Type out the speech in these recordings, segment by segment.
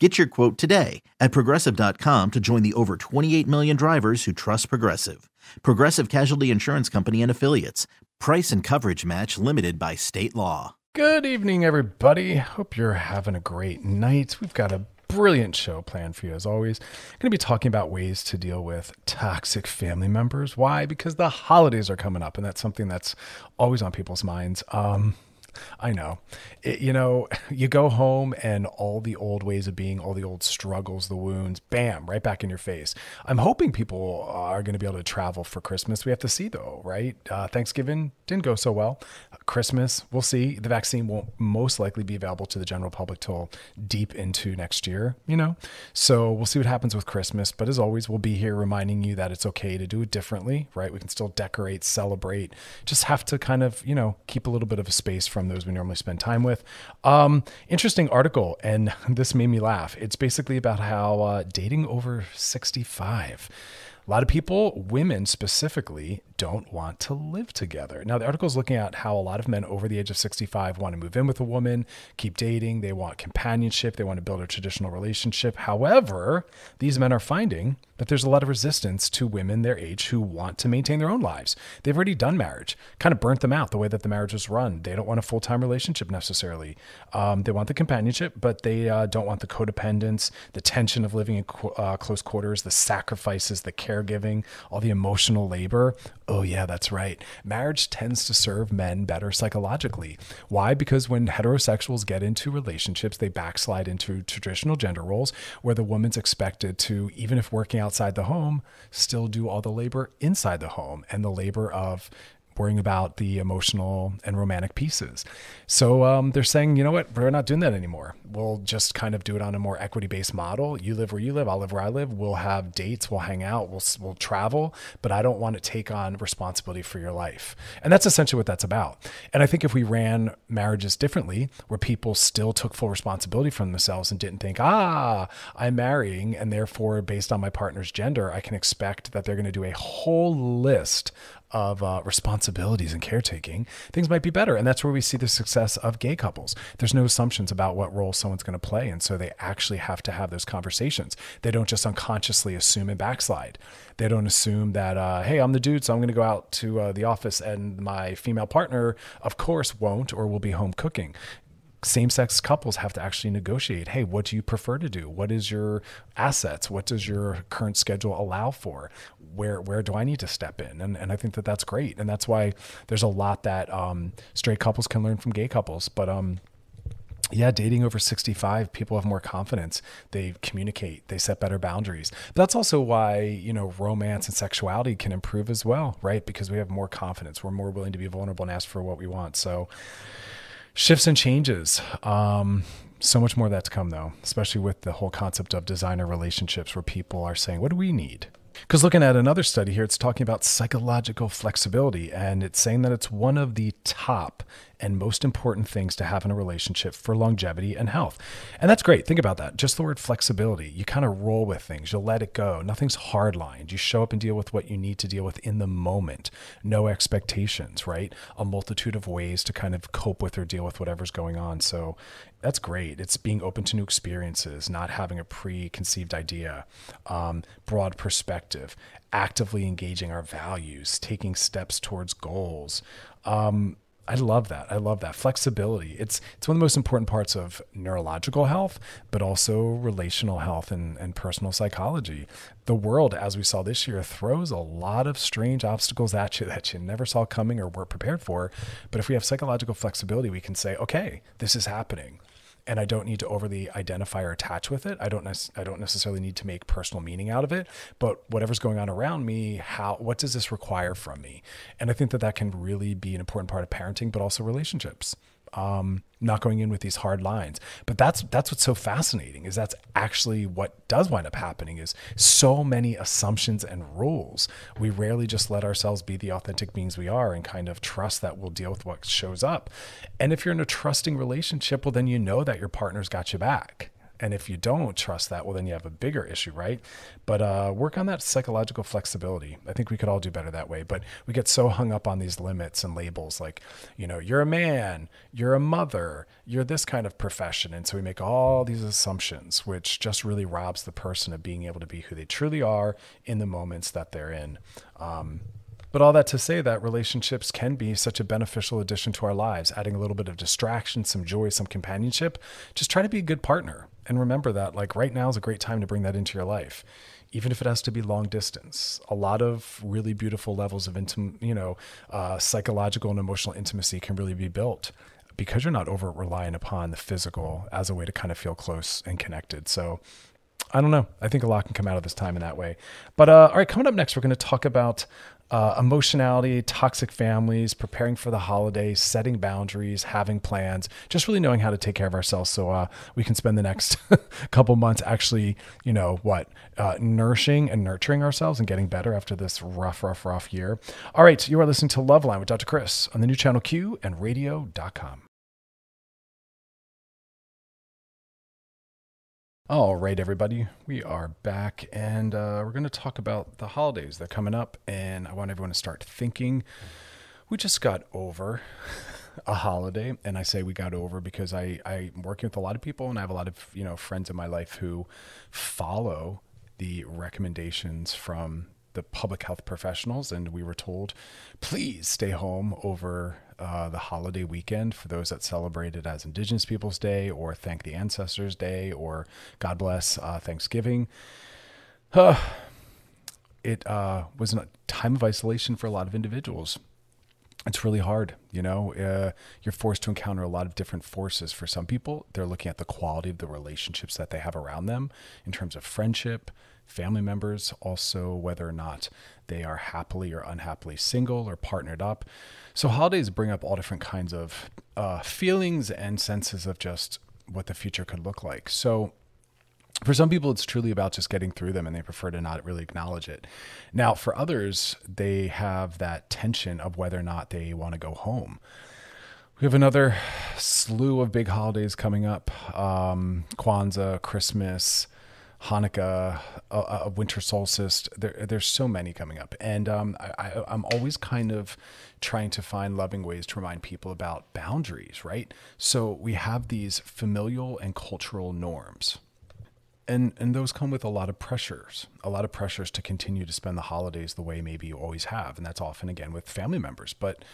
Get your quote today at progressive.com to join the over 28 million drivers who trust Progressive. Progressive Casualty Insurance Company and Affiliates. Price and coverage match limited by state law. Good evening, everybody. Hope you're having a great night. We've got a brilliant show planned for you as always. I'm Going to be talking about ways to deal with toxic family members. Why? Because the holidays are coming up, and that's something that's always on people's minds. Um, I know. It, you know, you go home and all the old ways of being, all the old struggles, the wounds, bam, right back in your face. I'm hoping people are going to be able to travel for Christmas. We have to see though, right? Uh, Thanksgiving didn't go so well. Christmas, we'll see. The vaccine won't most likely be available to the general public till deep into next year, you know? So we'll see what happens with Christmas. But as always, we'll be here reminding you that it's okay to do it differently, right? We can still decorate, celebrate, just have to kind of, you know, keep a little bit of a space from those we normally spend time with. Um, interesting article, and this made me laugh. It's basically about how uh, dating over 65. A lot of people, women specifically, don't want to live together. Now, the article is looking at how a lot of men over the age of 65 want to move in with a woman, keep dating, they want companionship, they want to build a traditional relationship. However, these men are finding that there's a lot of resistance to women their age who want to maintain their own lives. They've already done marriage, kind of burnt them out the way that the marriage was run. They don't want a full time relationship necessarily. Um, they want the companionship, but they uh, don't want the codependence, the tension of living in uh, close quarters, the sacrifices, the caregiving, all the emotional labor Oh, yeah, that's right. Marriage tends to serve men better psychologically. Why? Because when heterosexuals get into relationships, they backslide into traditional gender roles where the woman's expected to, even if working outside the home, still do all the labor inside the home and the labor of worrying about the emotional and romantic pieces. So um, they're saying, you know what, we're not doing that anymore. We'll just kind of do it on a more equity based model. You live where you live, I'll live where I live. We'll have dates, we'll hang out, we'll we'll travel, but I don't want to take on responsibility for your life. And that's essentially what that's about. And I think if we ran marriages differently, where people still took full responsibility for themselves and didn't think, ah, I'm marrying, and therefore based on my partner's gender, I can expect that they're going to do a whole list of uh, responsibilities and caretaking, things might be better. And that's where we see the success of gay couples. There's no assumptions about what role someone's going to play. And so they actually have to have those conversations. They don't just unconsciously assume and backslide. They don't assume that, uh, hey, I'm the dude, so I'm going to go out to uh, the office and my female partner, of course, won't or will be home cooking same sex couples have to actually negotiate hey, what do you prefer to do? What is your assets? What does your current schedule allow for? Where, where do I need to step in? And, and I think that that's great. And that's why there's a lot that um, straight couples can learn from gay couples. But, um, yeah, dating over 65, people have more confidence. They communicate, they set better boundaries. But that's also why, you know, romance and sexuality can improve as well, right? Because we have more confidence. We're more willing to be vulnerable and ask for what we want. So, shifts and changes. Um, so much more that to come, though, especially with the whole concept of designer relationships where people are saying, What do we need? Because looking at another study here, it's talking about psychological flexibility, and it's saying that it's one of the top and most important things to have in a relationship for longevity and health. And that's great. Think about that. Just the word flexibility. You kind of roll with things, you'll let it go. Nothing's hardlined. You show up and deal with what you need to deal with in the moment. No expectations, right? A multitude of ways to kind of cope with or deal with whatever's going on. So that's great. It's being open to new experiences, not having a preconceived idea, um, broad perspective, actively engaging our values, taking steps towards goals. Um, I love that. I love that flexibility. It's it's one of the most important parts of neurological health, but also relational health and, and personal psychology. The world, as we saw this year, throws a lot of strange obstacles at you that you never saw coming or weren't prepared for. But if we have psychological flexibility, we can say, okay, this is happening and I don't need to overly identify or attach with it. I don't I don't necessarily need to make personal meaning out of it, but whatever's going on around me, how what does this require from me? And I think that that can really be an important part of parenting, but also relationships um, not going in with these hard lines. But that's that's what's so fascinating is that's actually what does wind up happening is so many assumptions and rules. We rarely just let ourselves be the authentic beings we are and kind of trust that we'll deal with what shows up. And if you're in a trusting relationship, well then you know that your partner's got you back. And if you don't trust that, well, then you have a bigger issue, right? But uh, work on that psychological flexibility. I think we could all do better that way. But we get so hung up on these limits and labels like, you know, you're a man, you're a mother, you're this kind of profession. And so we make all these assumptions, which just really robs the person of being able to be who they truly are in the moments that they're in. Um, but all that to say that relationships can be such a beneficial addition to our lives, adding a little bit of distraction, some joy, some companionship. Just try to be a good partner and remember that like right now is a great time to bring that into your life even if it has to be long distance a lot of really beautiful levels of intim- you know uh, psychological and emotional intimacy can really be built because you're not over relying upon the physical as a way to kind of feel close and connected so I don't know. I think a lot can come out of this time in that way. But uh, all right, coming up next, we're going to talk about uh, emotionality, toxic families, preparing for the holidays, setting boundaries, having plans, just really knowing how to take care of ourselves so uh, we can spend the next couple months actually, you know, what, uh, nourishing and nurturing ourselves and getting better after this rough, rough, rough year. All right, you are listening to Loveline with Dr. Chris on the new channel Q and radio.com. All right, everybody, we are back and uh, we're going to talk about the holidays that are coming up. And I want everyone to start thinking. We just got over a holiday, and I say we got over because I, I'm working with a lot of people and I have a lot of you know friends in my life who follow the recommendations from the public health professionals, and we were told, please stay home over uh, the holiday weekend for those that celebrate it as Indigenous Peoples Day or Thank the Ancestors Day or God Bless uh, Thanksgiving. It uh, was a time of isolation for a lot of individuals. It's really hard, you know. Uh, you're forced to encounter a lot of different forces. For some people, they're looking at the quality of the relationships that they have around them in terms of friendship, family members, also whether or not they are happily or unhappily single or partnered up. So holidays bring up all different kinds of uh, feelings and senses of just what the future could look like. So for some people, it's truly about just getting through them and they prefer to not really acknowledge it. Now, for others, they have that tension of whether or not they want to go home. We have another slew of big holidays coming up um, Kwanzaa, Christmas, Hanukkah, a, a, winter solstice. There, there's so many coming up, and um, I, am always kind of trying to find loving ways to remind people about boundaries. Right. So we have these familial and cultural norms, and and those come with a lot of pressures, a lot of pressures to continue to spend the holidays the way maybe you always have, and that's often again with family members, but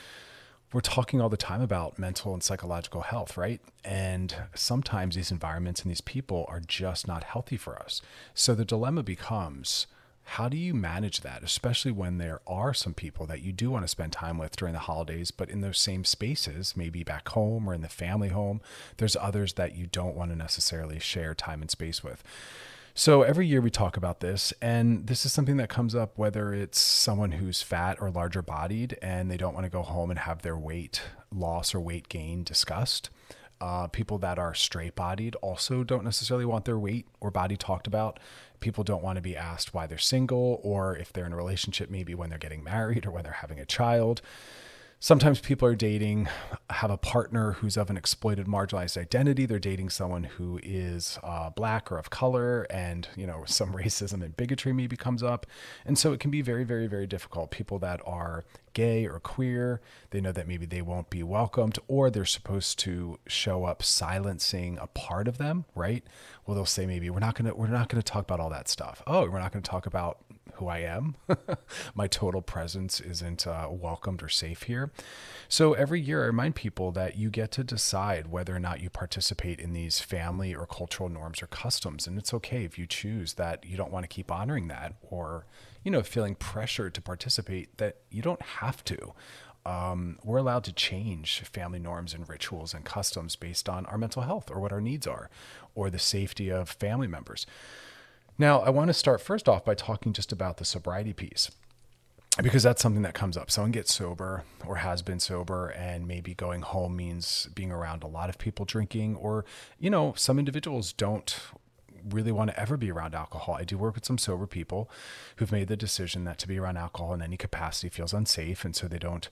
we're talking all the time about mental and psychological health, right? And sometimes these environments and these people are just not healthy for us. So the dilemma becomes how do you manage that, especially when there are some people that you do want to spend time with during the holidays, but in those same spaces, maybe back home or in the family home, there's others that you don't want to necessarily share time and space with. So every year we talk about this, and this is something that comes up whether it's someone who's fat or larger bodied and they don't want to go home and have their weight loss or weight gain discussed. Uh, people that are straight bodied also don't necessarily want their weight or body talked about. People don't want to be asked why they're single or if they're in a relationship, maybe when they're getting married or when they're having a child sometimes people are dating have a partner who's of an exploited marginalized identity. They're dating someone who is uh, black or of color and you know some racism and bigotry maybe comes up. And so it can be very very very difficult. People that are gay or queer they know that maybe they won't be welcomed or they're supposed to show up silencing a part of them right? Well they'll say maybe we're not to we're not to talk about all that stuff. Oh we're not to talk about who I am. My total presence isn't uh, welcomed or safe here. So every year, I remind people that you get to decide whether or not you participate in these family or cultural norms or customs. And it's okay if you choose that you don't want to keep honoring that or, you know, feeling pressure to participate, that you don't have to um, we're allowed to change family norms and rituals and customs based on our mental health or what our needs are or the safety of family members. Now, I want to start first off by talking just about the sobriety piece because that's something that comes up. Someone gets sober or has been sober, and maybe going home means being around a lot of people drinking, or, you know, some individuals don't really want to ever be around alcohol. I do work with some sober people who've made the decision that to be around alcohol in any capacity feels unsafe. And so they don't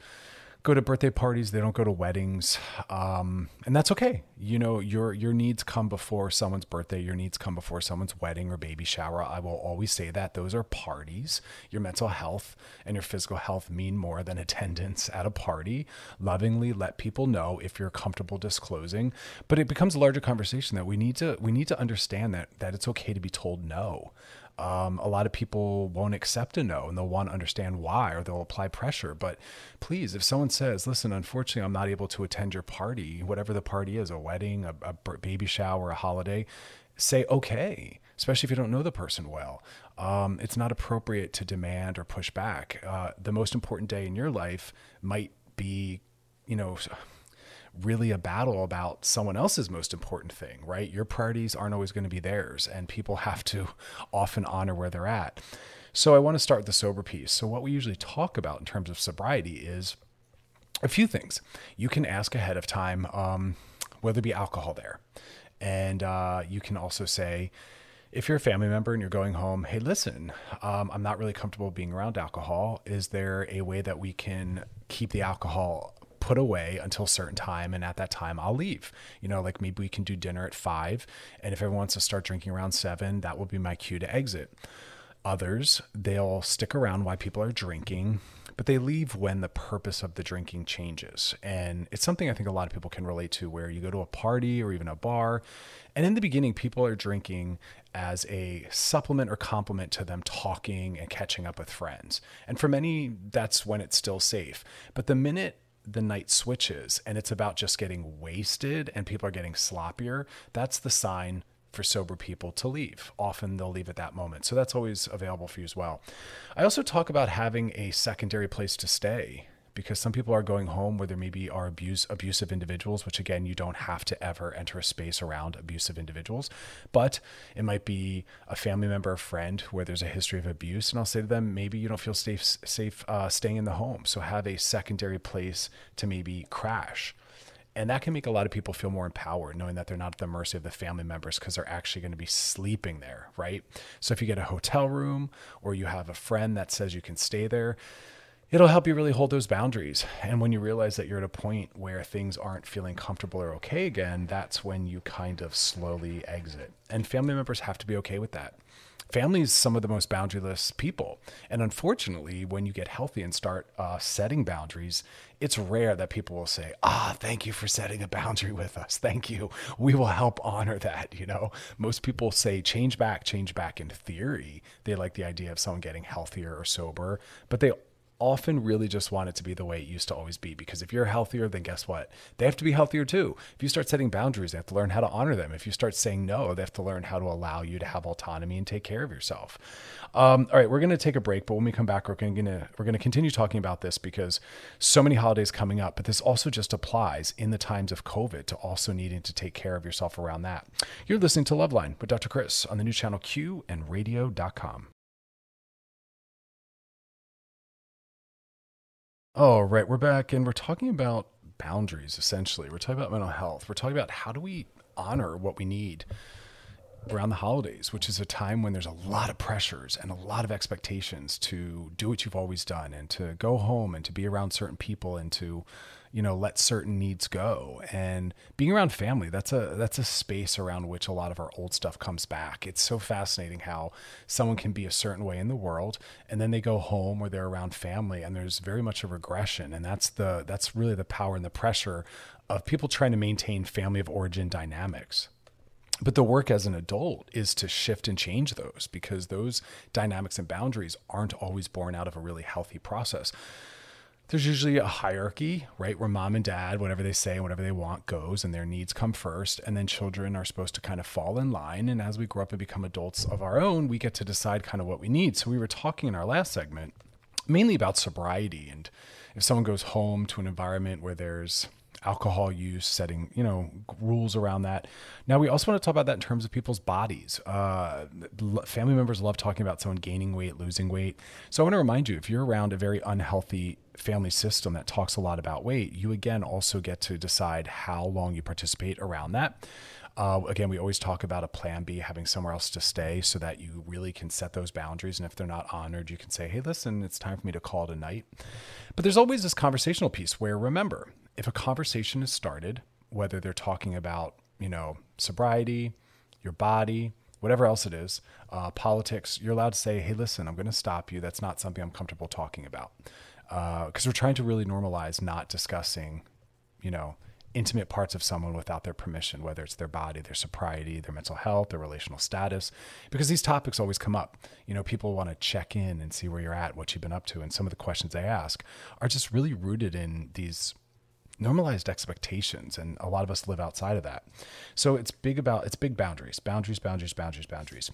go to birthday parties, they don't go to weddings, um, and that's okay. You know, your your needs come before someone's birthday. Your needs come before someone's wedding or baby shower. I will always say that those are parties. Your mental health and your physical health mean more than attendance at a party. Lovingly let people know if you're comfortable disclosing, but it becomes a larger conversation that we need to we need to understand that that it's okay to be told no um, a lot of people won't accept a no and they'll want to understand why or they'll apply pressure. But please, if someone says, listen, unfortunately, I'm not able to attend your party, whatever the party is, a wedding, a, a baby shower, a holiday, say okay, especially if you don't know the person well. Um, it's not appropriate to demand or push back. Uh, the most important day in your life might be, you know, really a battle about someone else's most important thing, right? Your priorities aren't always going to be theirs, and people have to often honor where they're at. So I want to start with the sober piece. So, what we usually talk about in terms of sobriety is a few things. You can ask ahead of time um, whether there be alcohol there. And uh, you can also say, if you're a family member and you're going home, hey, listen, um, I'm not really comfortable being around alcohol. Is there a way that we can keep the alcohol put away until certain time and at that time I'll leave. You know, like maybe we can do dinner at 5 and if everyone wants to start drinking around 7, that will be my cue to exit. Others, they'll stick around while people are drinking, but they leave when the purpose of the drinking changes. And it's something I think a lot of people can relate to where you go to a party or even a bar, and in the beginning, people are drinking as a supplement or complement to them talking and catching up with friends. And for many, that's when it's still safe. But the minute the night switches and it's about just getting wasted and people are getting sloppier, that's the sign for sober people to leave. Often they'll leave at that moment. So that's always available for you as well. I also talk about having a secondary place to stay because some people are going home where there maybe are abuse abusive individuals, which again you don't have to ever enter a space around abusive individuals, but it might be a family member, a friend where there's a history of abuse, and I'll say to them maybe you don't feel safe safe uh, staying in the home, so have a secondary place to maybe crash. And that can make a lot of people feel more empowered, knowing that they're not at the mercy of the family members because they're actually going to be sleeping there, right? So if you get a hotel room or you have a friend that says you can stay there, it'll help you really hold those boundaries. And when you realize that you're at a point where things aren't feeling comfortable or okay again, that's when you kind of slowly exit. And family members have to be okay with that. Family is some of the most boundaryless people. And unfortunately, when you get healthy and start uh, setting boundaries, it's rare that people will say, Ah, thank you for setting a boundary with us. Thank you. We will help honor that. You know, most people say change back, change back in theory. They like the idea of someone getting healthier or sober, but they often really just want it to be the way it used to always be. Because if you're healthier, then guess what? They have to be healthier too. If you start setting boundaries, they have to learn how to honor them. If you start saying no, they have to learn how to allow you to have autonomy and take care of yourself. Um, all right, we're going to take a break, but when we come back, we're going to we're going to continue talking about this because so many holidays coming up. But this also just applies in the times of COVID to also needing to take care of yourself around that. You're listening to Loveline with Dr. Chris on the new channel Q and Radio.com. Oh, right. We're back and we're talking about boundaries essentially. We're talking about mental health. We're talking about how do we honor what we need around the holidays, which is a time when there's a lot of pressures and a lot of expectations to do what you've always done and to go home and to be around certain people and to you know let certain needs go. And being around family that's a that's a space around which a lot of our old stuff comes back. It's so fascinating how someone can be a certain way in the world and then they go home or they're around family and there's very much a regression. And that's the that's really the power and the pressure of people trying to maintain family of origin dynamics. But the work as an adult is to shift and change those because those dynamics and boundaries aren't always born out of a really healthy process. There's usually a hierarchy, right? Where mom and dad, whatever they say, whatever they want goes, and their needs come first. And then children are supposed to kind of fall in line. And as we grow up and become adults of our own, we get to decide kind of what we need. So we were talking in our last segment mainly about sobriety. And if someone goes home to an environment where there's alcohol use, setting you know rules around that. Now we also want to talk about that in terms of people's bodies. Uh, family members love talking about someone gaining weight, losing weight. So I want to remind you, if you're around a very unhealthy family system that talks a lot about weight, you again also get to decide how long you participate around that. Uh, again, we always talk about a plan B, having somewhere else to stay so that you really can set those boundaries. And if they're not honored, you can say, hey, listen, it's time for me to call it a night. But there's always this conversational piece where remember, if a conversation is started, whether they're talking about, you know, sobriety, your body, whatever else it is, uh, politics, you're allowed to say, hey, listen, I'm going to stop you. That's not something I'm comfortable talking about. Because uh, we're trying to really normalize not discussing, you know, intimate parts of someone without their permission, whether it's their body, their sobriety, their mental health, their relational status, because these topics always come up. You know, people want to check in and see where you're at, what you've been up to. And some of the questions they ask are just really rooted in these normalized expectations and a lot of us live outside of that. So it's big about it's big boundaries boundaries boundaries boundaries boundaries.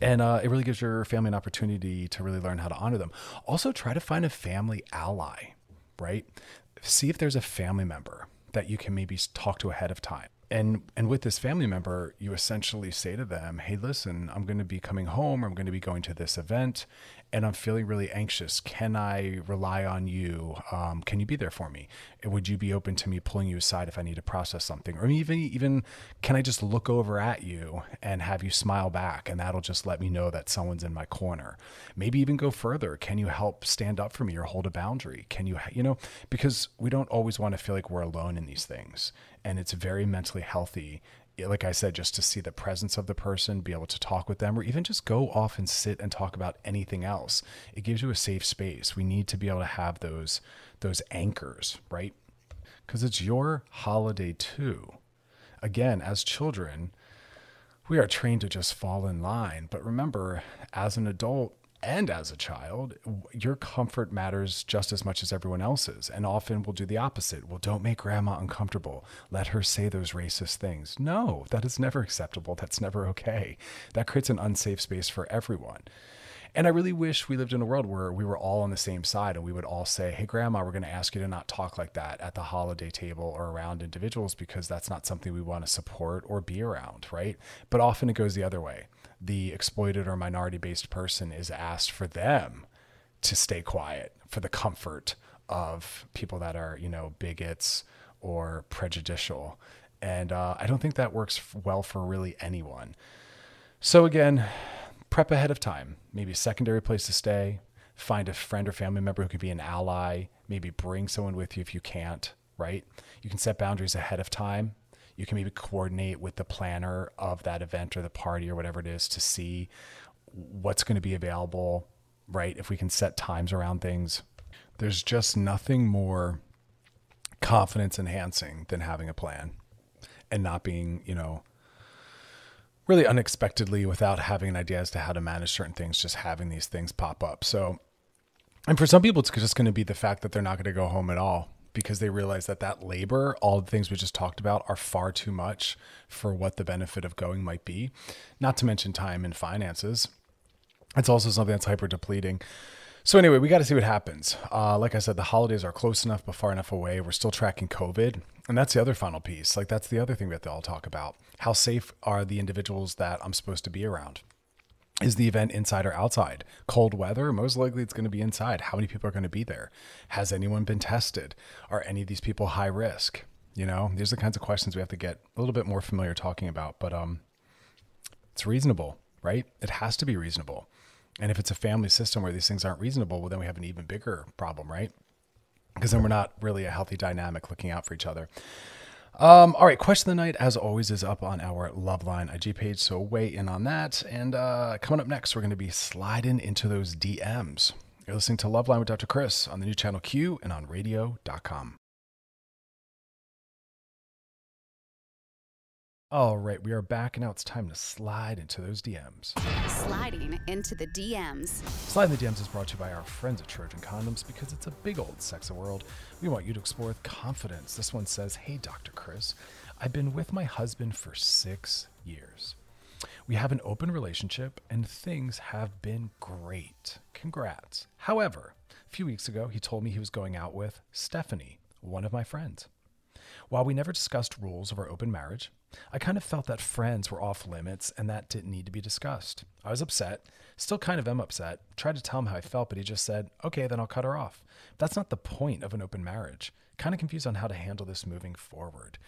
And uh, it really gives your family an opportunity to really learn how to honor them. Also try to find a family ally right? See if there's a family member that you can maybe talk to ahead of time. And and with this family member you essentially say to them hey listen i'm going to be coming home or i'm going to be going to this event and i'm feeling really anxious. Can i rely on you? Um, can you be there for me? Would you be open to me pulling you aside if i need to process something? Or even even can i just look over at you and have you smile back and that'll just let me know that someone's in my corner? Maybe even go further. Can you help stand up for me or hold a boundary? Can you you know because we don't always want to feel like we're alone in these things and it's very mentally healthy like I said, just to see the presence of the person, be able to talk with them, or even just go off and sit and talk about anything else. It gives you a safe space. We need to be able to have those those anchors, right? Because it's your holiday too. Again, as children, we are trained to just fall in line. But remember, as an adult, and as a child, your comfort matters just as much as everyone else's. And often we'll do the opposite. Well, don't make grandma uncomfortable. Let her say those racist things. No, that is never acceptable. That's never okay. That creates an unsafe space for everyone. And I really wish we lived in a world where we were all on the same side and we would all say, Hey, grandma, we're going to ask you to not talk like that at the holiday table or around individuals because that's not something we want to support or be around, right? But often it goes the other way the exploited or minority based person is asked for them to stay quiet for the comfort of people that are, you know, bigots or prejudicial. And uh, I don't think that works well for really anyone. So, again, prep ahead of time, maybe a secondary place to stay, find a friend or family member who could be an ally, maybe bring someone with you if you can't, right? You can set boundaries ahead of time you can maybe coordinate with the planner of that event or the party or whatever it is to see what's going to be available, right? If we can set times around things. There's just nothing more confidence enhancing than having a plan and not being, you know, really unexpectedly without having an idea as to how to manage certain things, just having these things pop up. So, and for some people, it's just going to be the fact that they're not going to go home at all because they realize that that labor, all the things we just talked about, are far too much for what the benefit of going might be. Not to mention time and finances. It's also something that's hyper depleting. So anyway, we got to see what happens. Uh, like I said, the holidays are close enough but far enough away. We're still tracking COVID, and that's the other final piece. Like that's the other thing we have to all talk about. How safe are the individuals that I'm supposed to be around? Is the event inside or outside? Cold weather, most likely it's going to be inside. How many people are going to be there? Has anyone been tested? Are any of these people high risk? You know, these are the kinds of questions we have to get a little bit more familiar talking about, but um it's reasonable, right? It has to be reasonable. And if it's a family system where these things aren't reasonable, well then we have an even bigger problem, right? Because then we're not really a healthy dynamic looking out for each other. Um, all right, question of the night, as always, is up on our Loveline IG page, so weigh in on that. And uh, coming up next, we're going to be sliding into those DMs. You're listening to Loveline with Dr. Chris on the new channel Q and on radio.com. All right, we are back, and now it's time to slide into those DMs. Sliding into the DMs. Sliding in the DMs is brought to you by our friends at Trojan Condoms because it's a big old sexy world. We want you to explore with confidence. This one says, Hey, Dr. Chris, I've been with my husband for six years. We have an open relationship and things have been great. Congrats. However, a few weeks ago, he told me he was going out with Stephanie, one of my friends. While we never discussed rules of our open marriage, I kind of felt that friends were off limits and that didn't need to be discussed. I was upset, still kind of am upset. Tried to tell him how I felt, but he just said, okay, then I'll cut her off. That's not the point of an open marriage. Kind of confused on how to handle this moving forward.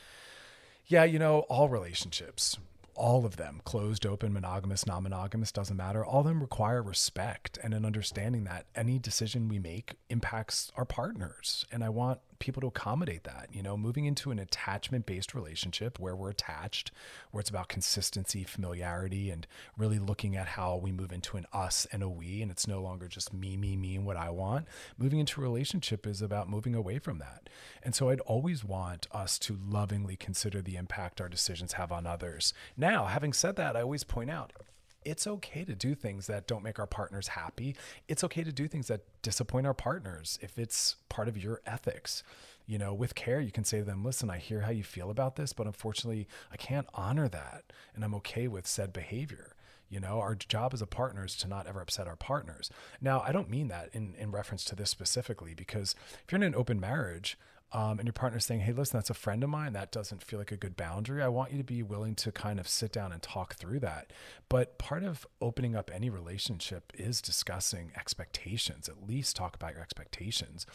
Yeah, you know, all relationships, all of them, closed, open, monogamous, non monogamous, doesn't matter. All of them require respect and an understanding that any decision we make impacts our partners. And I want people to accommodate that. You know, moving into an attachment based relationship where we're attached, where it's about consistency, familiarity, and really looking at how we move into an us and a we, and it's no longer just me, me, me, and what I want. Moving into a relationship is about moving away from that. And so I'd always want us to lovingly consider the impact our decisions have on others. Now, having said that, I always point out it's okay to do things that don't make our partners happy. It's okay to do things that disappoint our partners if it's part of your ethics. You know, with care, you can say to them, listen, I hear how you feel about this, but unfortunately, I can't honor that. And I'm okay with said behavior. You know, our job as a partner is to not ever upset our partners. Now, I don't mean that in, in reference to this specifically, because if you're in an open marriage, um, and your partner's saying, hey, listen, that's a friend of mine, that doesn't feel like a good boundary, I want you to be willing to kind of sit down and talk through that. But part of opening up any relationship is discussing expectations, at least talk about your expectations.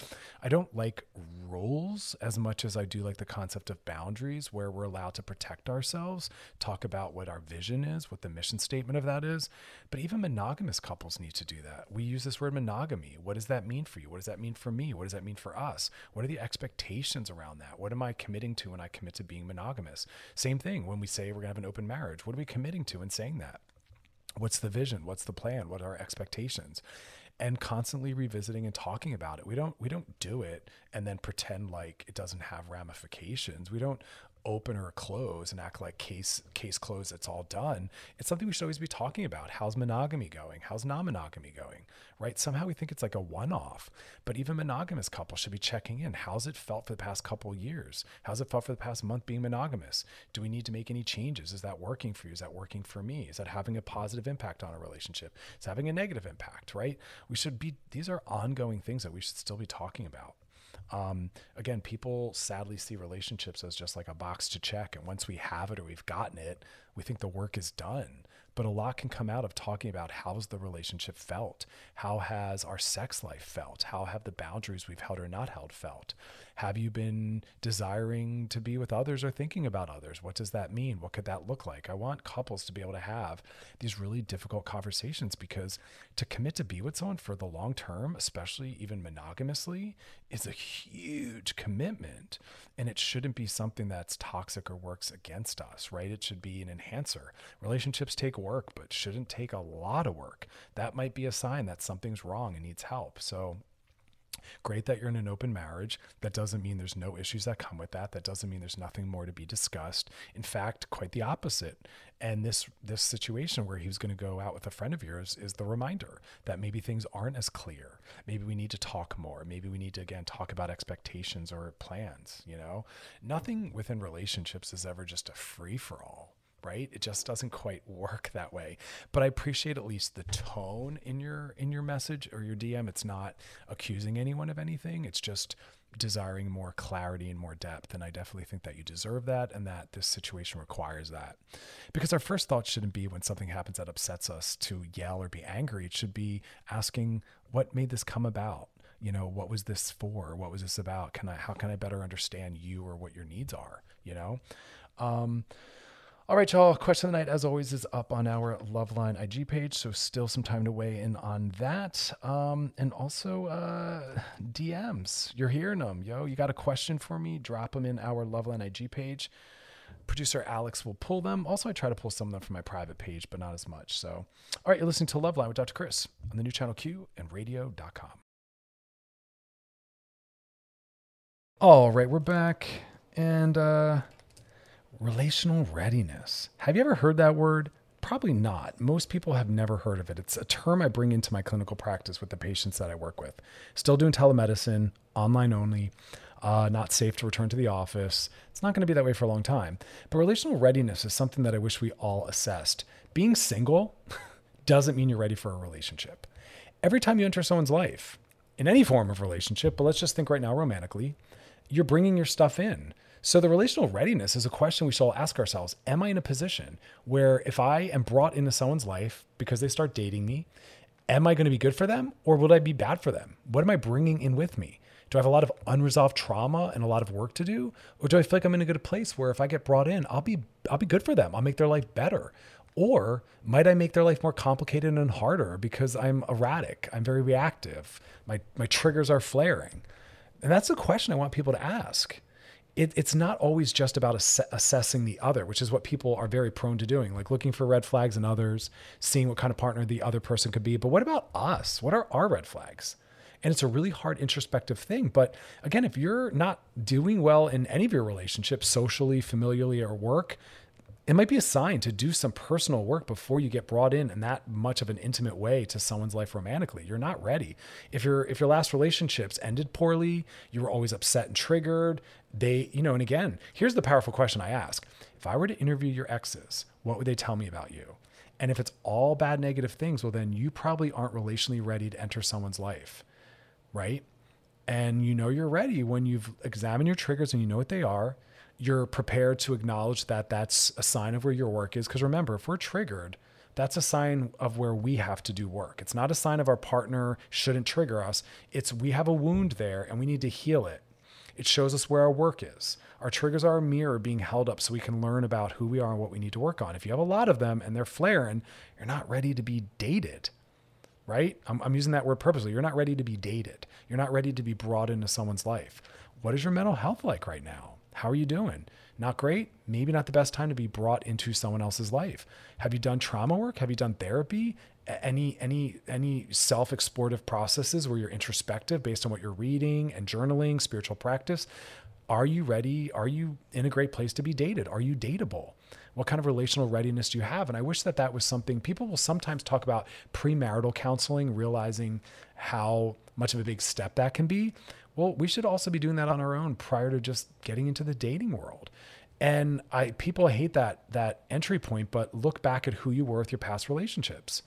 I don't like rules as much as I do like the concept of boundaries where we're allowed to protect ourselves, talk about what our vision is, what the mission statement of that is. But even monogamous couples need to do that. We use this word monogamy. What does that mean for you? What does that mean for me? What does that mean for us? What are the expectations? Expectations around that? What am I committing to when I commit to being monogamous? Same thing when we say we're going to have an open marriage. What are we committing to in saying that? What's the vision? What's the plan? What are our expectations? And constantly revisiting and talking about it. We don't we don't do it and then pretend like it doesn't have ramifications. We don't open or close and act like case case closed it's all done it's something we should always be talking about. How's monogamy going? How's non-monogamy going? Right? Somehow we think it's like a one-off but even monogamous couples should be checking in. How's it felt for the past couple years? How's it felt for the past month being monogamous? Do we need to make any changes? Is that working for you? Is that working for me? Is that having a positive impact on a relationship? Is having a negative impact right? We should be these are ongoing things that we should still be talking about um, again, people sadly see relationships as just like a box to check. And once we have it or we've gotten it, we think the work is done. But a lot can come out of talking about how's the relationship felt? How has our sex life felt? How have the boundaries we've held or not held felt? Have you been desiring to be with others or thinking about others? What does that mean? What could that look like? I want couples to be able to have these really difficult conversations because to commit to be with someone for the long term, especially even monogamously, is a huge commitment. And it shouldn't be something that's toxic or works against us, right? It should be an enhancer. Relationships take work, but shouldn't take a lot of work. That might be a sign that something's wrong and needs help. So Great that you're in an open marriage. That doesn't mean there's no issues that come with that. That doesn't mean there's nothing more to be discussed. In fact, quite the opposite. And this this situation where he was going to go out with a friend of yours is the reminder that maybe things aren't as clear. Maybe we need to talk more. Maybe we need to again talk about expectations or plans, you know? Nothing within relationships is ever just a free for all right? It just doesn't quite work that way. But i appreciate at least the tone in your in your message or your dm it's not accusing anyone of anything. It's just desiring more clarity and more depth. And i definitely think that you deserve that and that this situation requires that. Because our first thought shouldn't be when something happens that upsets us to yell or be angry. It should be asking what made this come about? You know what was this for? What was this about? Can i how can i better understand you or what your needs are? You know? Um, all right, y'all. Question of the night, as always, is up on our Loveline IG page, so still some time to weigh in on that. Um, and also uh, DMs. You're hearing them, yo. You got a question for me? Drop them in our Loveline IG page. Producer Alex will pull them. Also, I try to pull some of them from my private page, but not as much. So, all right, you're listening to Loveline with Dr. Chris on the new channel Q and radio.com. All right, we're back. And uh, Relational readiness. Have you ever heard that word? Probably not. Most people have never heard of it. It's a term I bring into my clinical practice with the patients that I work with. Still doing telemedicine, online only, uh, not safe to return to the office. It's not going to be that way for a long time. But relational readiness is something that I wish we all assessed. Being single doesn't mean you're ready for a relationship. Every time you enter someone's life, in any form of relationship, but let's just think right now romantically, you're bringing your stuff in. So the relational readiness is a question we should all ask ourselves. Am I in a position where if I am brought into someone's life because they start dating me, am I going to be good for them or will I be bad for them? What am I bringing in with me? Do I have a lot of unresolved trauma and a lot of work to do? Or do I feel like I'm in a good place where if I get brought in, I'll be I'll be good for them. I'll make their life better. Or might I make their life more complicated and harder because I'm erratic? I'm very reactive. My my triggers are flaring. And that's a question I want people to ask. It, it's not always just about ass- assessing the other, which is what people are very prone to doing, like looking for red flags in others, seeing what kind of partner the other person could be. But what about us? What are our red flags? And it's a really hard introspective thing. But again, if you're not doing well in any of your relationships, socially, familially, or work, it might be a sign to do some personal work before you get brought in in that much of an intimate way to someone's life romantically. You're not ready. If your if your last relationships ended poorly, you were always upset and triggered, they, you know, and again, here's the powerful question I ask. If I were to interview your exes, what would they tell me about you? And if it's all bad negative things, well then you probably aren't relationally ready to enter someone's life. Right? And you know you're ready when you've examined your triggers and you know what they are you're prepared to acknowledge that that's a sign of where your work is. Because remember, if we're triggered, that's a sign of where we have to do work. It's not a sign of our partner shouldn't trigger us. It's we have a wound there and we need to heal it. It shows us where our work is. Our triggers are a mirror being held up so we can learn about who we are and what we need to work on. If you have a lot of them and they're flaring, you're not ready to be dated, right? I'm, I'm using that word purposely. You're not ready to be dated. You're not ready to be brought into someone's life. What is your mental health like right now? How are you doing? Not great? Maybe not the best time to be brought into someone else's life. Have you done trauma work? Have you done therapy? Any any any self-explorative processes where you're introspective based on what you're reading and journaling, spiritual practice? Are you ready? Are you in a great place to be dated? Are you dateable? What kind of relational readiness do you have? And I wish that that was something people will sometimes talk about premarital counseling, realizing how much of a big step that can be. Well, we should also be doing that on our own prior to just getting into the dating world. And I people hate that that entry point, but look back at who you were with your past relationships.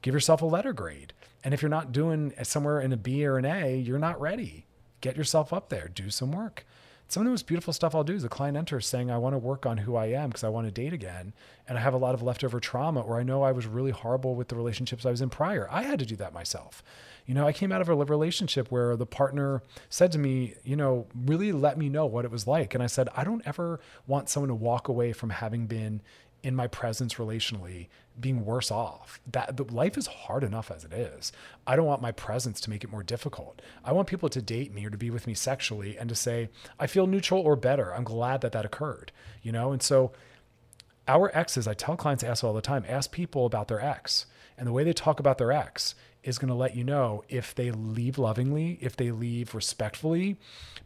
Give yourself a letter grade. And if you're not doing somewhere in a B or an A, you're not ready. Get yourself up there, do some work. Some of the most beautiful stuff I'll do is a client enters saying, I want to work on who I am because I want to date again. And I have a lot of leftover trauma, or I know I was really horrible with the relationships I was in prior. I had to do that myself. You know, I came out of a relationship where the partner said to me, you know, really let me know what it was like. And I said, I don't ever want someone to walk away from having been in my presence relationally being worse off. That the, life is hard enough as it is. I don't want my presence to make it more difficult. I want people to date me or to be with me sexually and to say, I feel neutral or better. I'm glad that that occurred, you know? And so our exes, I tell clients ask all the time, ask people about their ex. And the way they talk about their ex is going to let you know if they leave lovingly, if they leave respectfully.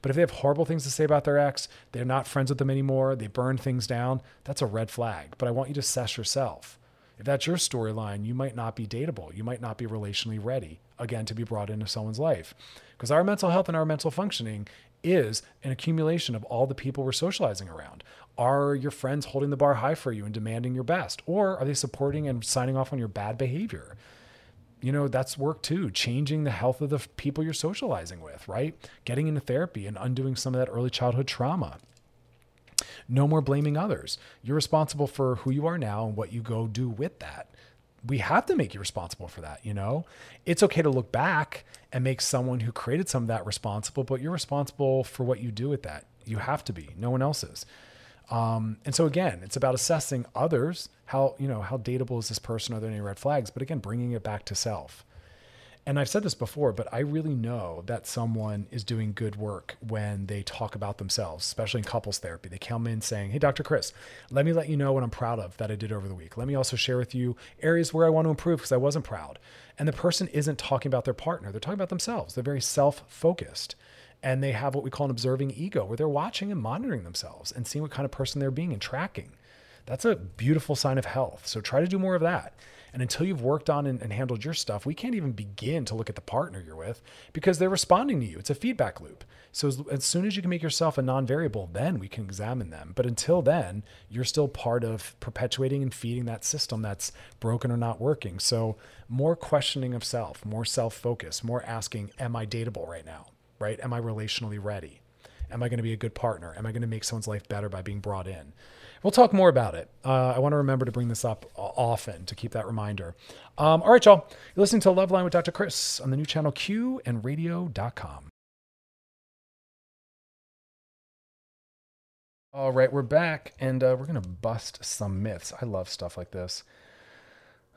But if they have horrible things to say about their ex, they're not friends with them anymore, they burn things down, that's a red flag. But I want you to assess yourself. If that's your storyline, you might not be dateable. You might not be relationally ready, again, to be brought into someone's life. Because our mental health and our mental functioning is an accumulation of all the people we're socializing around. Are your friends holding the bar high for you and demanding your best? Or are they supporting and signing off on your bad behavior? You know, that's work too, changing the health of the people you're socializing with, right? Getting into therapy and undoing some of that early childhood trauma. No more blaming others. You're responsible for who you are now and what you go do with that. We have to make you responsible for that, you know? It's okay to look back and make someone who created some of that responsible, but you're responsible for what you do with that. You have to be. No one else is. Um, and so again, it's about assessing others. How you know how dateable is this person? Are there any red flags? But again, bringing it back to self. And I've said this before, but I really know that someone is doing good work when they talk about themselves, especially in couples therapy. They come in saying, Hey, Dr. Chris, let me let you know what I'm proud of that I did over the week. Let me also share with you areas where I want to improve because I wasn't proud. And the person isn't talking about their partner, they're talking about themselves. They're very self focused. And they have what we call an observing ego where they're watching and monitoring themselves and seeing what kind of person they're being and tracking. That's a beautiful sign of health. So try to do more of that. And until you've worked on and, and, handled your stuff, we can't even begin to look at the partner you're with because they're responding to you. It's a feedback loop. So as, as soon as you can make yourself a non-variable, then we can examine them. But until then, you're still part of perpetuating and feeding that system that's broken or not working. So more questioning of self, more self-focus, more asking, am I dateable right now? Right? Am I relationally ready? Am I going to be a good partner? Am I going to make someone's life better by being brought in? We'll talk more about it. Uh, I want to remember to bring this up often to keep that reminder. Um, all right, y'all. You're listening to Loveline with Dr. Chris on the new channel Q and radio.com. All right, we're back and uh, we're going to bust some myths. I love stuff like this.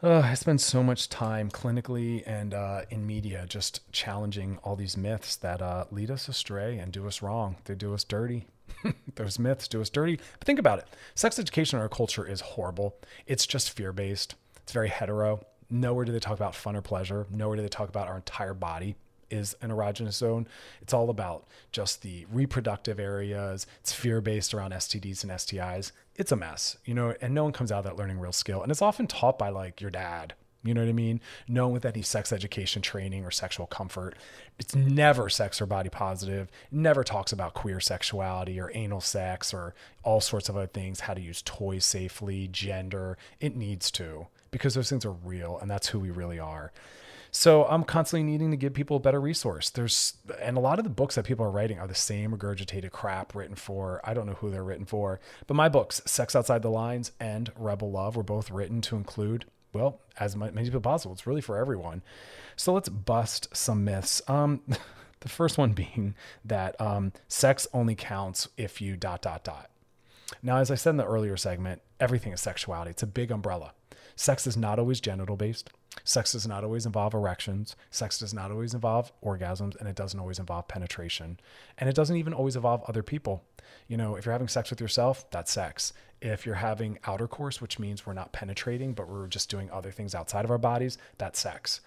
Uh, I spend so much time clinically and uh, in media just challenging all these myths that uh, lead us astray and do us wrong. They do us dirty. Those myths do us dirty. But think about it sex education in our culture is horrible. It's just fear based, it's very hetero. Nowhere do they talk about fun or pleasure. Nowhere do they talk about our entire body is an erogenous zone. It's all about just the reproductive areas. It's fear based around STDs and STIs. It's a mess, you know, and no one comes out of that learning real skill. And it's often taught by like your dad. You know what I mean? No one with any sex education training or sexual comfort. It's never sex or body positive. Never talks about queer sexuality or anal sex or all sorts of other things, how to use toys safely, gender. It needs to because those things are real and that's who we really are. So I'm constantly needing to give people a better resource. There's and a lot of the books that people are writing are the same regurgitated crap written for I don't know who they're written for, but my books, Sex Outside the Lines and Rebel Love, were both written to include well as many people possible. It's really for everyone. So let's bust some myths. Um, the first one being that um, sex only counts if you dot dot dot. Now, as I said in the earlier segment, everything is sexuality. It's a big umbrella. Sex is not always genital based. Sex does not always involve erections. Sex does not always involve orgasms, and it doesn't always involve penetration. And it doesn't even always involve other people. You know, if you're having sex with yourself, that's sex. If you're having outer course, which means we're not penetrating, but we're just doing other things outside of our bodies, that's sex.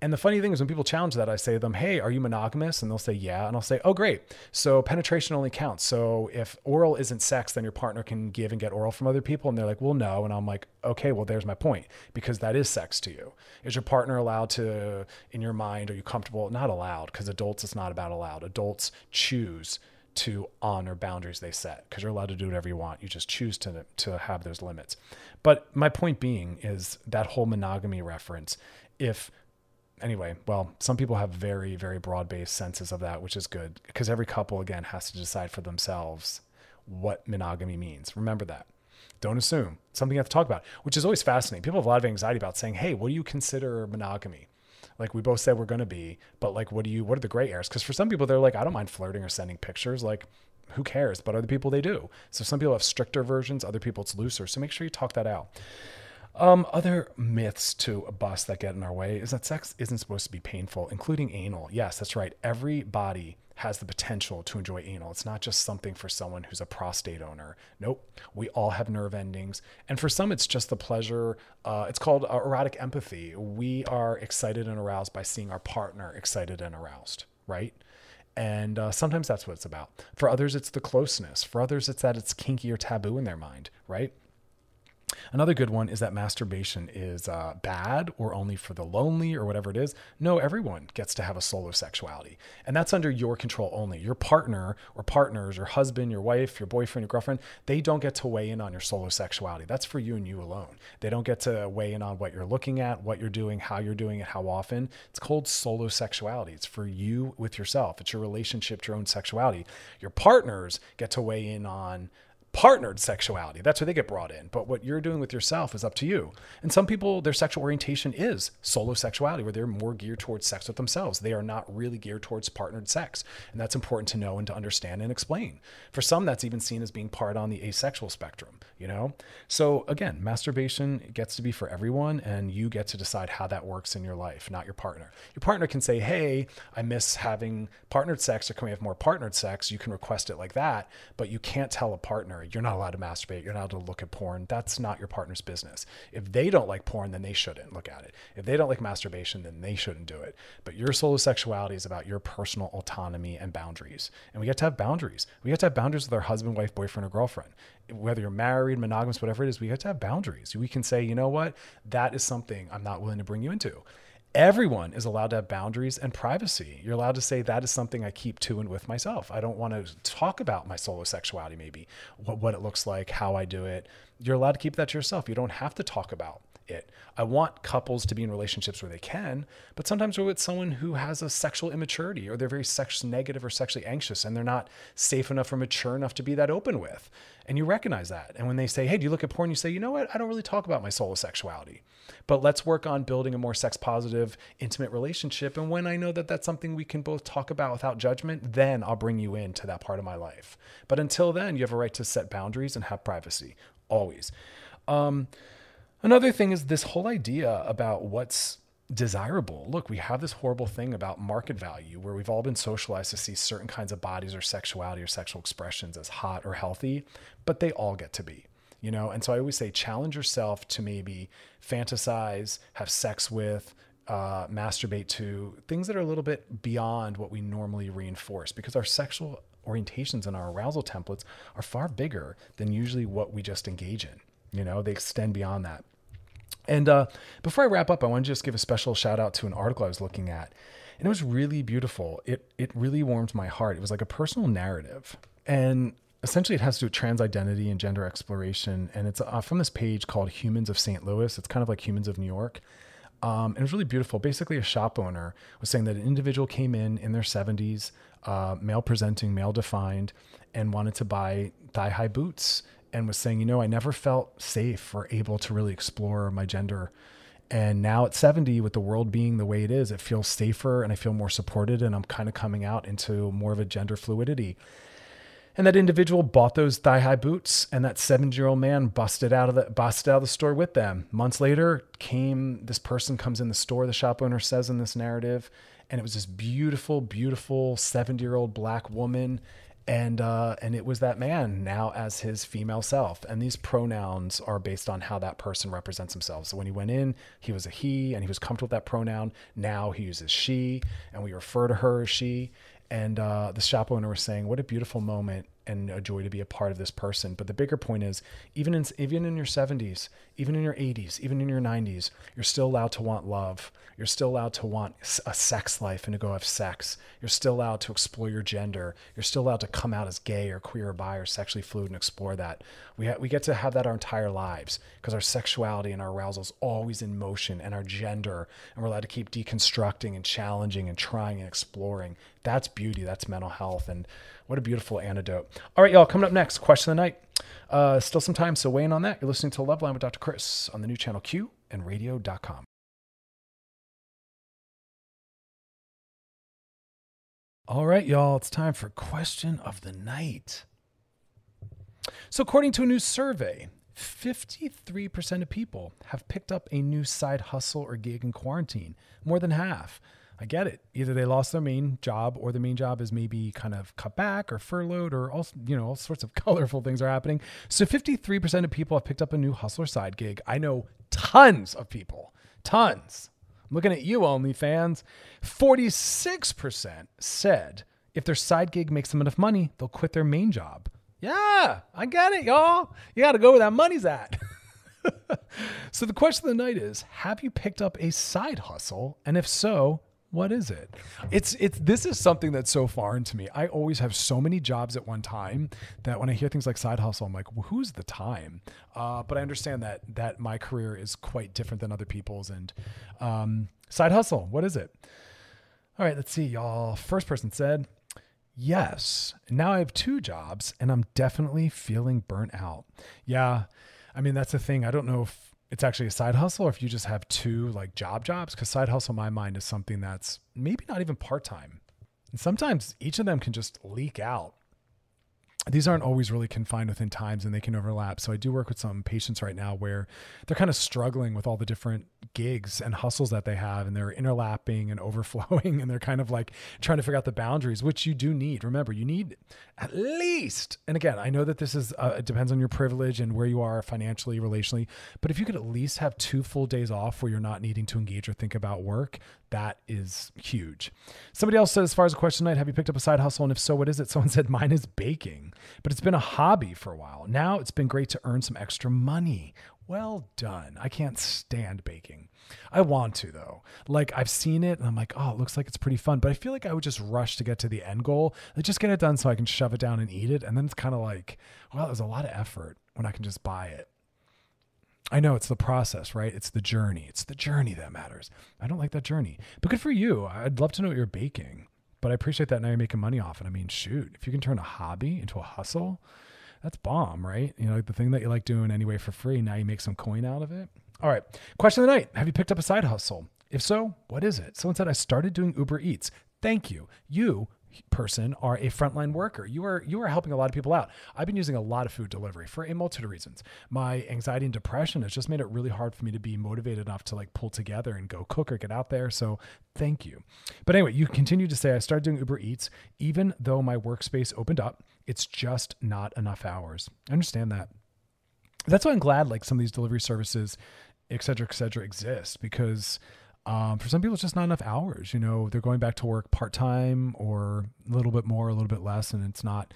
And the funny thing is, when people challenge that, I say to them, Hey, are you monogamous? And they'll say, Yeah. And I'll say, Oh, great. So penetration only counts. So if oral isn't sex, then your partner can give and get oral from other people. And they're like, Well, no. And I'm like, Okay, well, there's my point because that is sex to you. Is your partner allowed to, in your mind, are you comfortable? Not allowed because adults, it's not about allowed. Adults choose to honor boundaries they set because you're allowed to do whatever you want. You just choose to to have those limits. But my point being is that whole monogamy reference. If anyway, well, some people have very, very broad based senses of that, which is good because every couple, again, has to decide for themselves what monogamy means. Remember that. Don't assume something you have to talk about, which is always fascinating. People have a lot of anxiety about saying, Hey, what do you consider monogamy? Like we both said we're going to be, but like, what do you, what are the gray areas? Because for some people, they're like, I don't mind flirting or sending pictures. Like, who cares? But other people, they do. So some people have stricter versions, other people, it's looser. So make sure you talk that out. Um, other myths to bust that get in our way is that sex isn't supposed to be painful, including anal. Yes, that's right. Every body has the potential to enjoy anal. It's not just something for someone who's a prostate owner. Nope. We all have nerve endings. And for some, it's just the pleasure. Uh, it's called uh, erotic empathy. We are excited and aroused by seeing our partner excited and aroused, right? And uh, sometimes that's what it's about. For others, it's the closeness. For others, it's that it's kinky or taboo in their mind, right? Another good one is that masturbation is uh, bad or only for the lonely or whatever it is. No, everyone gets to have a solo sexuality. And that's under your control only. Your partner or partners, your husband, your wife, your boyfriend, your girlfriend, they don't get to weigh in on your solo sexuality. That's for you and you alone. They don't get to weigh in on what you're looking at, what you're doing, how you're doing it, how often. It's called solo sexuality. It's for you with yourself, it's your relationship your own sexuality. Your partners get to weigh in on partnered sexuality. That's where they get brought in. But what you're doing with yourself is up to you. And some people, their sexual orientation is solo sexuality, where they're more geared towards sex with themselves. They are not really geared towards partnered sex. And that's important to know and to understand and explain. For some, that's even seen as being part on the asexual spectrum, you know? So again, masturbation gets to be for everyone, and you get to decide how that works in your life, not your partner. Your partner can say, hey, I miss having partnered sex, or can we have more partnered sex? You can request it like that, but you can't tell a partner, you're not allowed to masturbate, you're not allowed to look at porn. That's not your partner's business. If they don't like porn, then they shouldn't look at it. If they don't like masturbation, then they shouldn't do it. But your solo sexuality is about your personal autonomy and boundaries. And we get to have boundaries. We get to have boundaries with our husband, wife, boyfriend, or girlfriend. Whether you're married, monogamous, whatever it is, we get to have boundaries. We can say, you know what, that is something I'm not willing to bring you into everyone is allowed to have boundaries and privacy. You're allowed to say that is something I keep to and with myself. I don't want to talk about my solo sexuality, maybe what, what it looks like, how I do it. You're allowed to keep that to yourself. You don't have to talk about it. I want couples to be in relationships where they can, but sometimes we're with someone who has a sexual immaturity or they're very sex negative or sexually anxious and they're not safe enough or mature enough to be that open with. And you recognize that. And when they say, Hey, do you look at porn? You say, You know what? I don't really talk about my solo sexuality, but let's work on building a more sex positive, intimate relationship. And when I know that that's something we can both talk about without judgment, then I'll bring you into that part of my life. But until then, you have a right to set boundaries and have privacy always. Um, Another thing is this whole idea about what's desirable. Look, we have this horrible thing about market value where we've all been socialized to see certain kinds of bodies or sexuality or sexual expressions as hot or healthy, but they all get to be, you know? And so I always say challenge yourself to maybe fantasize, have sex with, uh, masturbate to things that are a little bit beyond what we normally reinforce because our sexual orientations and our arousal templates are far bigger than usually what we just engage in. You know, they extend beyond that. And uh, before I wrap up, I want to just give a special shout out to an article I was looking at. And it was really beautiful. It, it really warmed my heart. It was like a personal narrative. And essentially, it has to do with trans identity and gender exploration. And it's uh, from this page called Humans of St. Louis. It's kind of like Humans of New York. Um, and it was really beautiful. Basically, a shop owner was saying that an individual came in in their 70s, uh, male presenting, male defined, and wanted to buy thigh high boots and was saying, you know, I never felt safe or able to really explore my gender. And now at 70, with the world being the way it is, it feels safer and I feel more supported. And I'm kind of coming out into more of a gender fluidity. And that individual bought those thigh high boots, and that 70 year old man busted out of the busted out of the store with them. Months later, came this person comes in the store. The shop owner says in this narrative, and it was this beautiful, beautiful 70 year old black woman and uh, and it was that man now as his female self and these pronouns are based on how that person represents himself so when he went in he was a he and he was comfortable with that pronoun now he uses she and we refer to her as she and uh, the shop owner was saying what a beautiful moment and a joy to be a part of this person. But the bigger point is, even in even in your 70s, even in your 80s, even in your 90s, you're still allowed to want love. You're still allowed to want a sex life and to go have sex. You're still allowed to explore your gender. You're still allowed to come out as gay or queer or bi or sexually fluid and explore that. We ha- we get to have that our entire lives because our sexuality and our arousal is always in motion, and our gender, and we're allowed to keep deconstructing and challenging and trying and exploring. That's beauty. That's mental health and what a beautiful antidote. All right, y'all, coming up next, question of the night. Uh, still some time, so weigh in on that. You're listening to Love Loveline with Dr. Chris on the new channel Q and radio.com. All right, y'all, it's time for question of the night. So, according to a new survey, 53% of people have picked up a new side hustle or gig in quarantine, more than half. I get it. Either they lost their main job or the main job is maybe kind of cut back or furloughed or all, you know, all sorts of colorful things are happening. So 53% of people have picked up a new hustler side gig. I know tons of people, tons. I'm looking at you, OnlyFans. 46% said if their side gig makes them enough money, they'll quit their main job. Yeah, I get it, y'all. You got to go where that money's at. so the question of the night is have you picked up a side hustle and if so what is it? It's it's this is something that's so foreign to me. I always have so many jobs at one time that when I hear things like side hustle, I'm like, well, who's the time? Uh, but I understand that that my career is quite different than other people's. And um, side hustle, what is it? All right, let's see, y'all. First person said, yes. Now I have two jobs, and I'm definitely feeling burnt out. Yeah, I mean that's the thing. I don't know if it's actually a side hustle or if you just have two like job jobs because side hustle in my mind is something that's maybe not even part-time. And sometimes each of them can just leak out these aren't always really confined within times and they can overlap. So I do work with some patients right now where they're kind of struggling with all the different gigs and hustles that they have and they're interlapping and overflowing and they're kind of like trying to figure out the boundaries, which you do need. Remember, you need at least, and again, I know that this is, uh, it depends on your privilege and where you are financially, relationally, but if you could at least have two full days off where you're not needing to engage or think about work, that is huge. Somebody else said, as far as a question tonight, have you picked up a side hustle? And if so, what is it? Someone said, mine is baking, but it's been a hobby for a while. Now it's been great to earn some extra money. Well done. I can't stand baking. I want to though. Like I've seen it and I'm like, oh, it looks like it's pretty fun. But I feel like I would just rush to get to the end goal. Like just get it done so I can shove it down and eat it. And then it's kind of like, well, it was a lot of effort when I can just buy it. I know it's the process, right? It's the journey. It's the journey that matters. I don't like that journey. But good for you. I'd love to know what you're baking. But I appreciate that now you're making money off it. I mean, shoot, if you can turn a hobby into a hustle, that's bomb, right? You know, like the thing that you like doing anyway for free, now you make some coin out of it. All right. Question of the night Have you picked up a side hustle? If so, what is it? Someone said, I started doing Uber Eats. Thank you. You person are a frontline worker. You are you are helping a lot of people out. I've been using a lot of food delivery for a multitude of reasons. My anxiety and depression has just made it really hard for me to be motivated enough to like pull together and go cook or get out there. So thank you. But anyway, you continue to say I started doing Uber Eats even though my workspace opened up. It's just not enough hours. I understand that. That's why I'm glad like some of these delivery services, et cetera, et cetera, exist because um, for some people, it's just not enough hours. You know, they're going back to work part time or a little bit more, a little bit less, and it's not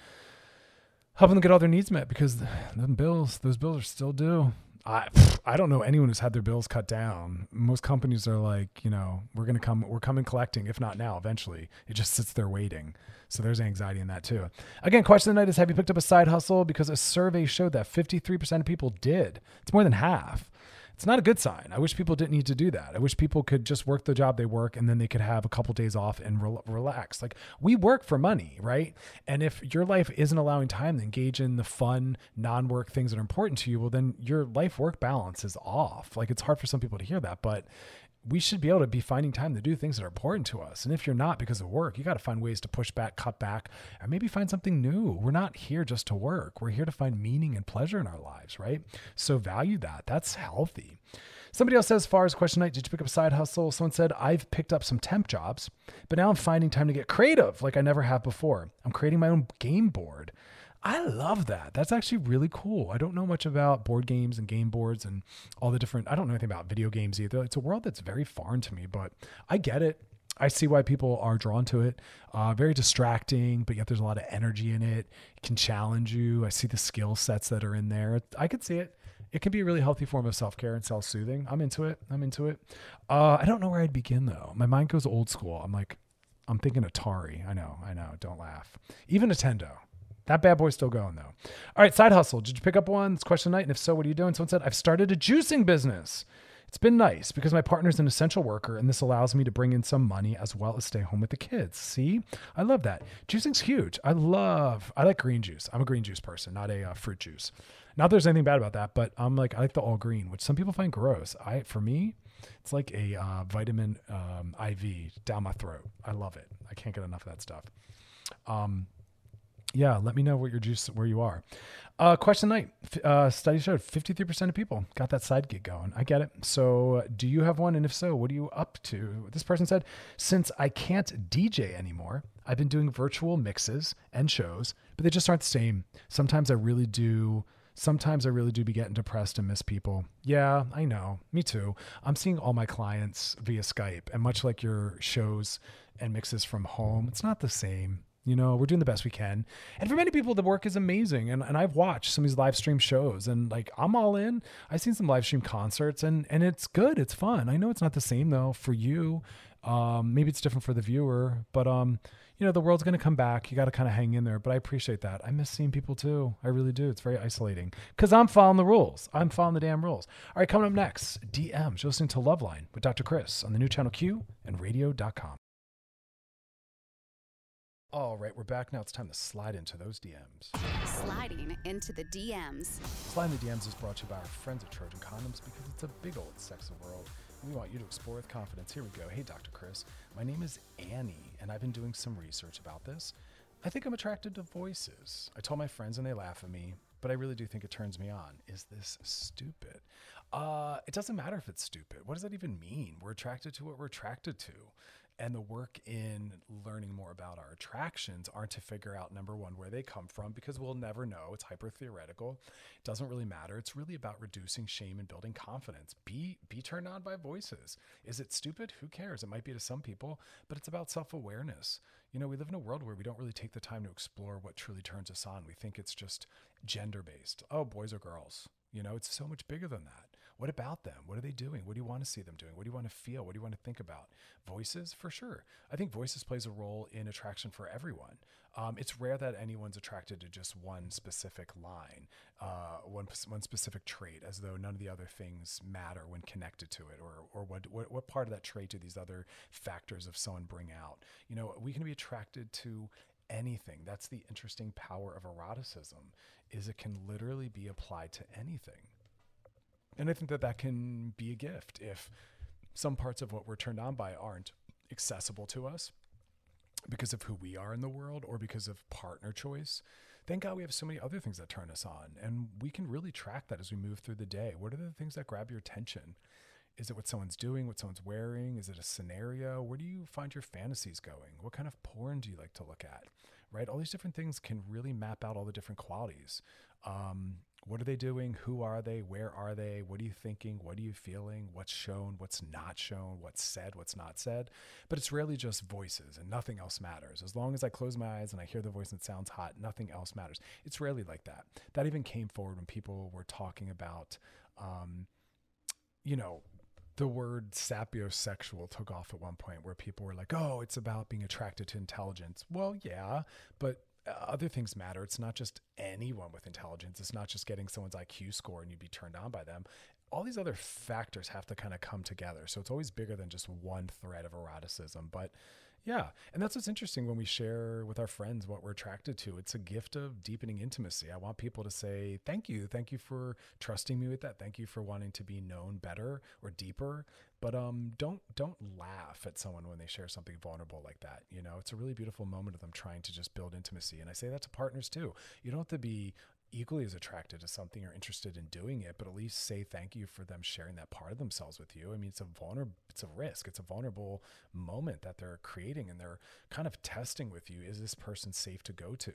helping them get all their needs met because the bills, those bills are still due. I I don't know anyone who's had their bills cut down. Most companies are like, you know, we're gonna come, we're coming collecting, if not now, eventually. It just sits there waiting. So there's anxiety in that too. Again, question of the night is: Have you picked up a side hustle? Because a survey showed that 53% of people did. It's more than half it's not a good sign. I wish people didn't need to do that. I wish people could just work the job they work and then they could have a couple days off and re- relax. Like we work for money, right? And if your life isn't allowing time to engage in the fun, non work things that are important to you, well, then your life work balance is off. Like it's hard for some people to hear that, but we should be able to be finding time to do things that are important to us. And if you're not because of work, you got to find ways to push back, cut back, and maybe find something new. We're not here just to work. We're here to find meaning and pleasure in our lives, right? So value that. That's healthy. Somebody else says, far as question night, did you pick up a side hustle? Someone said, I've picked up some temp jobs, but now I'm finding time to get creative like I never have before. I'm creating my own game board. I love that. That's actually really cool. I don't know much about board games and game boards and all the different, I don't know anything about video games either. It's a world that's very foreign to me, but I get it. I see why people are drawn to it. Uh, very distracting, but yet there's a lot of energy in it. It can challenge you. I see the skill sets that are in there. I could see it. It can be a really healthy form of self care and self soothing. I'm into it. I'm into it. Uh, I don't know where I'd begin though. My mind goes old school. I'm like, I'm thinking Atari. I know. I know. Don't laugh. Even Nintendo. That bad boy's still going though. All right, side hustle. Did you pick up one? It's question night. And if so, what are you doing? Someone said, I've started a juicing business. It's been nice because my partner's an essential worker and this allows me to bring in some money as well as stay home with the kids. See, I love that. Juicing's huge. I love, I like green juice. I'm a green juice person, not a uh, fruit juice. Not there's anything bad about that, but I'm like, I like the all green, which some people find gross. I, for me, it's like a uh, vitamin um, IV down my throat. I love it. I can't get enough of that stuff. Um, yeah, let me know what your juice where you are. Uh, question night. Uh, study showed 53% of people got that side gig going. I get it. So, do you have one? And if so, what are you up to? This person said, since I can't DJ anymore, I've been doing virtual mixes and shows, but they just aren't the same. Sometimes I really do. Sometimes I really do be getting depressed and miss people. Yeah, I know. Me too. I'm seeing all my clients via Skype, and much like your shows and mixes from home, it's not the same. You know, we're doing the best we can. And for many people, the work is amazing. And, and I've watched some of these live stream shows and like I'm all in. I've seen some live stream concerts and and it's good. It's fun. I know it's not the same though for you. Um, maybe it's different for the viewer, but um, you know, the world's gonna come back. You gotta kind of hang in there. But I appreciate that. I miss seeing people too. I really do. It's very isolating. Cause I'm following the rules. I'm following the damn rules. All right, coming up next, DMs. You're listening to Loveline with Dr. Chris on the new channel Q and radio.com. All right, we're back now. It's time to slide into those DMs. Sliding into the DMs. Sliding the DMs is brought to you by our friends at Trojan Condoms because it's a big old sexy world. We want you to explore with confidence. Here we go. Hey, Dr. Chris. My name is Annie, and I've been doing some research about this. I think I'm attracted to voices. I told my friends and they laugh at me, but I really do think it turns me on. Is this stupid? Uh, it doesn't matter if it's stupid. What does that even mean? We're attracted to what we're attracted to. And the work in learning more about our attractions aren't to figure out number one, where they come from, because we'll never know. It's hyper theoretical. It doesn't really matter. It's really about reducing shame and building confidence. Be be turned on by voices. Is it stupid? Who cares? It might be to some people, but it's about self-awareness. You know, we live in a world where we don't really take the time to explore what truly turns us on. We think it's just gender based. Oh, boys or girls. You know, it's so much bigger than that. What about them? What are they doing? What do you want to see them doing? What do you want to feel? What do you want to think about? Voices, for sure. I think voices plays a role in attraction for everyone. Um, it's rare that anyone's attracted to just one specific line, uh, one one specific trait, as though none of the other things matter when connected to it, or or what what, what part of that trait do these other factors of someone bring out? You know, we can be attracted to anything. That's the interesting power of eroticism is it can literally be applied to anything. And I think that that can be a gift if some parts of what we're turned on by aren't accessible to us because of who we are in the world or because of partner choice. Thank God we have so many other things that turn us on and we can really track that as we move through the day. What are the things that grab your attention? Is it what someone's doing, what someone's wearing? Is it a scenario? Where do you find your fantasies going? What kind of porn do you like to look at? Right? All these different things can really map out all the different qualities. Um, what are they doing? Who are they? Where are they? What are you thinking? What are you feeling? What's shown? What's not shown? What's said? What's not said? But it's really just voices and nothing else matters. As long as I close my eyes and I hear the voice and it sounds hot, nothing else matters. It's rarely like that. That even came forward when people were talking about, um, you know, the word sapiosexual took off at one point where people were like, oh, it's about being attracted to intelligence. Well, yeah, but other things matter. It's not just anyone with intelligence. It's not just getting someone's IQ score and you'd be turned on by them. All these other factors have to kind of come together. So it's always bigger than just one thread of eroticism. But yeah, and that's what's interesting when we share with our friends what we're attracted to. It's a gift of deepening intimacy. I want people to say, thank you. Thank you for trusting me with that. Thank you for wanting to be known better or deeper. But um, don't don't laugh at someone when they share something vulnerable like that. You know, it's a really beautiful moment of them trying to just build intimacy. And I say that to partners too. You don't have to be equally as attracted to something or interested in doing it, but at least say thank you for them sharing that part of themselves with you. I mean, it's a vulnerable, it's a risk. It's a vulnerable moment that they're creating and they're kind of testing with you. Is this person safe to go to?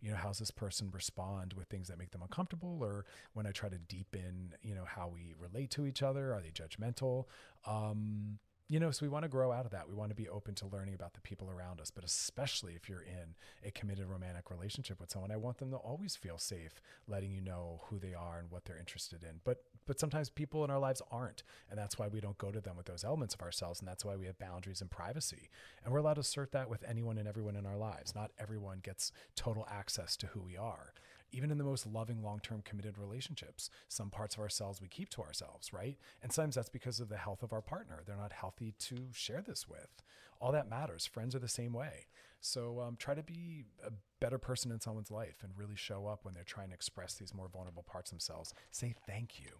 You know, how's this person respond with things that make them uncomfortable? Or when I try to deepen, you know, how we relate to each other, are they judgmental? Um, you know, so we want to grow out of that. We want to be open to learning about the people around us, but especially if you're in a committed romantic relationship with someone, I want them to always feel safe letting you know who they are and what they're interested in. But but sometimes people in our lives aren't, and that's why we don't go to them with those elements of ourselves, and that's why we have boundaries and privacy. And we're allowed to assert that with anyone and everyone in our lives. Not everyone gets total access to who we are. Even in the most loving, long-term committed relationships, some parts of ourselves we keep to ourselves, right? And sometimes that's because of the health of our partner. They're not healthy to share this with. All that matters. Friends are the same way. So um, try to be a better person in someone's life and really show up when they're trying to express these more vulnerable parts themselves. Say thank you.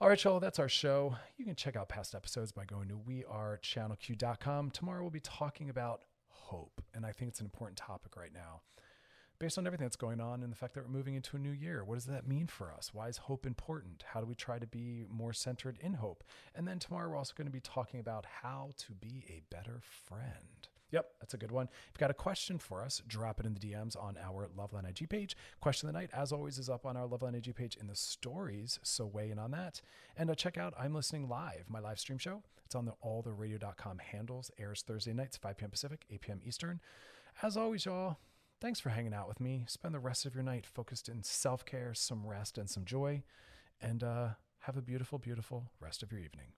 All right, y'all, that's our show. You can check out past episodes by going to wearechannelq.com. Tomorrow we'll be talking about hope, and I think it's an important topic right now based on everything that's going on and the fact that we're moving into a new year. What does that mean for us? Why is hope important? How do we try to be more centered in hope? And then tomorrow, we're also going to be talking about how to be a better friend. Yep, that's a good one. If you've got a question for us, drop it in the DMs on our Loveline IG page. Question of the night, as always, is up on our Loveline IG page in the stories. So weigh in on that. And uh, check out I'm Listening Live, my live stream show. It's on the alltheradio.com handles, airs Thursday nights, 5 p.m. Pacific, 8 p.m. Eastern. As always, y'all, Thanks for hanging out with me. Spend the rest of your night focused in self care, some rest, and some joy. And uh, have a beautiful, beautiful rest of your evening.